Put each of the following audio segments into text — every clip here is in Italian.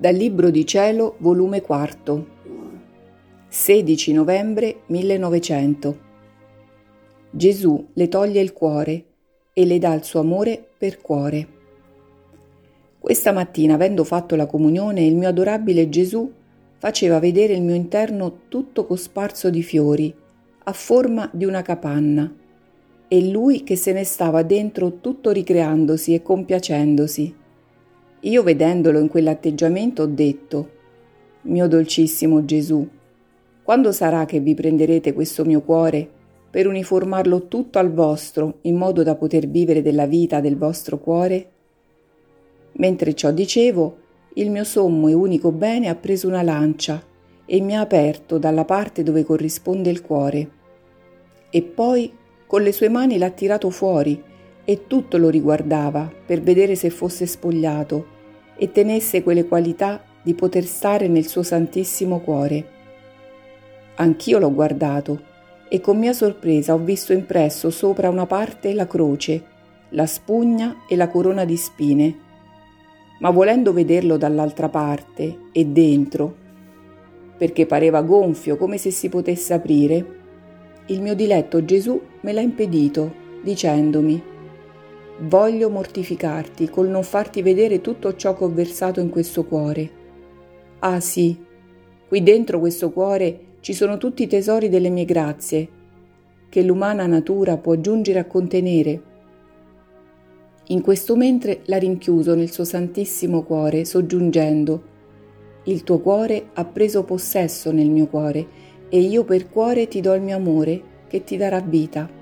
Dal Libro di Cielo, volume 4, 16 novembre 1900. Gesù le toglie il cuore e le dà il suo amore per cuore. Questa mattina, avendo fatto la comunione, il mio adorabile Gesù faceva vedere il mio interno tutto cosparso di fiori, a forma di una capanna, e lui che se ne stava dentro tutto ricreandosi e compiacendosi. Io vedendolo in quell'atteggiamento ho detto, mio dolcissimo Gesù, quando sarà che vi prenderete questo mio cuore per uniformarlo tutto al vostro in modo da poter vivere della vita del vostro cuore? Mentre ciò dicevo, il mio sommo e unico bene ha preso una lancia e mi ha aperto dalla parte dove corrisponde il cuore. E poi con le sue mani l'ha tirato fuori e tutto lo riguardava per vedere se fosse spogliato e tenesse quelle qualità di poter stare nel suo santissimo cuore. Anch'io l'ho guardato e con mia sorpresa ho visto impresso sopra una parte la croce, la spugna e la corona di spine. Ma volendo vederlo dall'altra parte e dentro, perché pareva gonfio come se si potesse aprire, il mio diletto Gesù me l'ha impedito, dicendomi, voglio mortificarti col non farti vedere tutto ciò che ho versato in questo cuore. Ah sì, qui dentro questo cuore ci sono tutti i tesori delle mie grazie, che l'umana natura può giungere a contenere. In questo mentre l'ha rinchiuso nel suo santissimo cuore, soggiungendo, il tuo cuore ha preso possesso nel mio cuore e io per cuore ti do il mio amore che ti darà vita.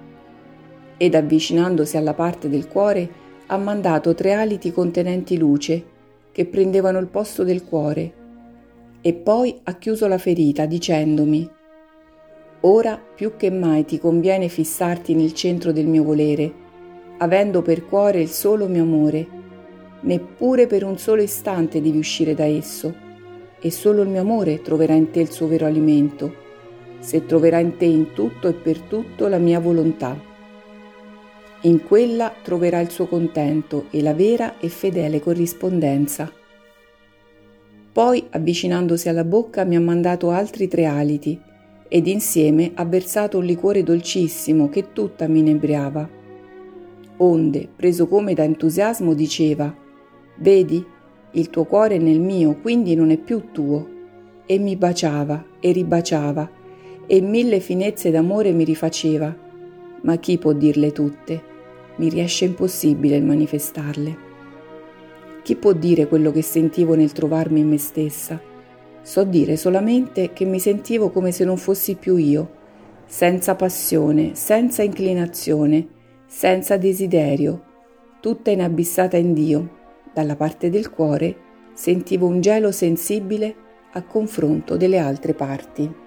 Ed avvicinandosi alla parte del cuore ha mandato tre aliti contenenti luce che prendevano il posto del cuore e poi ha chiuso la ferita dicendomi Ora più che mai ti conviene fissarti nel centro del mio volere, avendo per cuore il solo mio amore, neppure per un solo istante devi uscire da esso, e solo il mio amore troverà in te il suo vero alimento se troverà in te in tutto e per tutto la mia volontà. In quella troverà il suo contento e la vera e fedele corrispondenza. Poi, avvicinandosi alla bocca, mi ha mandato altri tre aliti ed insieme ha versato un liquore dolcissimo che tutta mi inebriava. Onde, preso come da entusiasmo, diceva, Vedi, il tuo cuore è nel mio, quindi non è più tuo. E mi baciava e ribaciava e mille finezze d'amore mi rifaceva, ma chi può dirle tutte? Mi riesce impossibile il manifestarle. Chi può dire quello che sentivo nel trovarmi in me stessa? So dire solamente che mi sentivo come se non fossi più io, senza passione, senza inclinazione, senza desiderio, tutta inabissata in Dio. Dalla parte del cuore sentivo un gelo sensibile a confronto delle altre parti.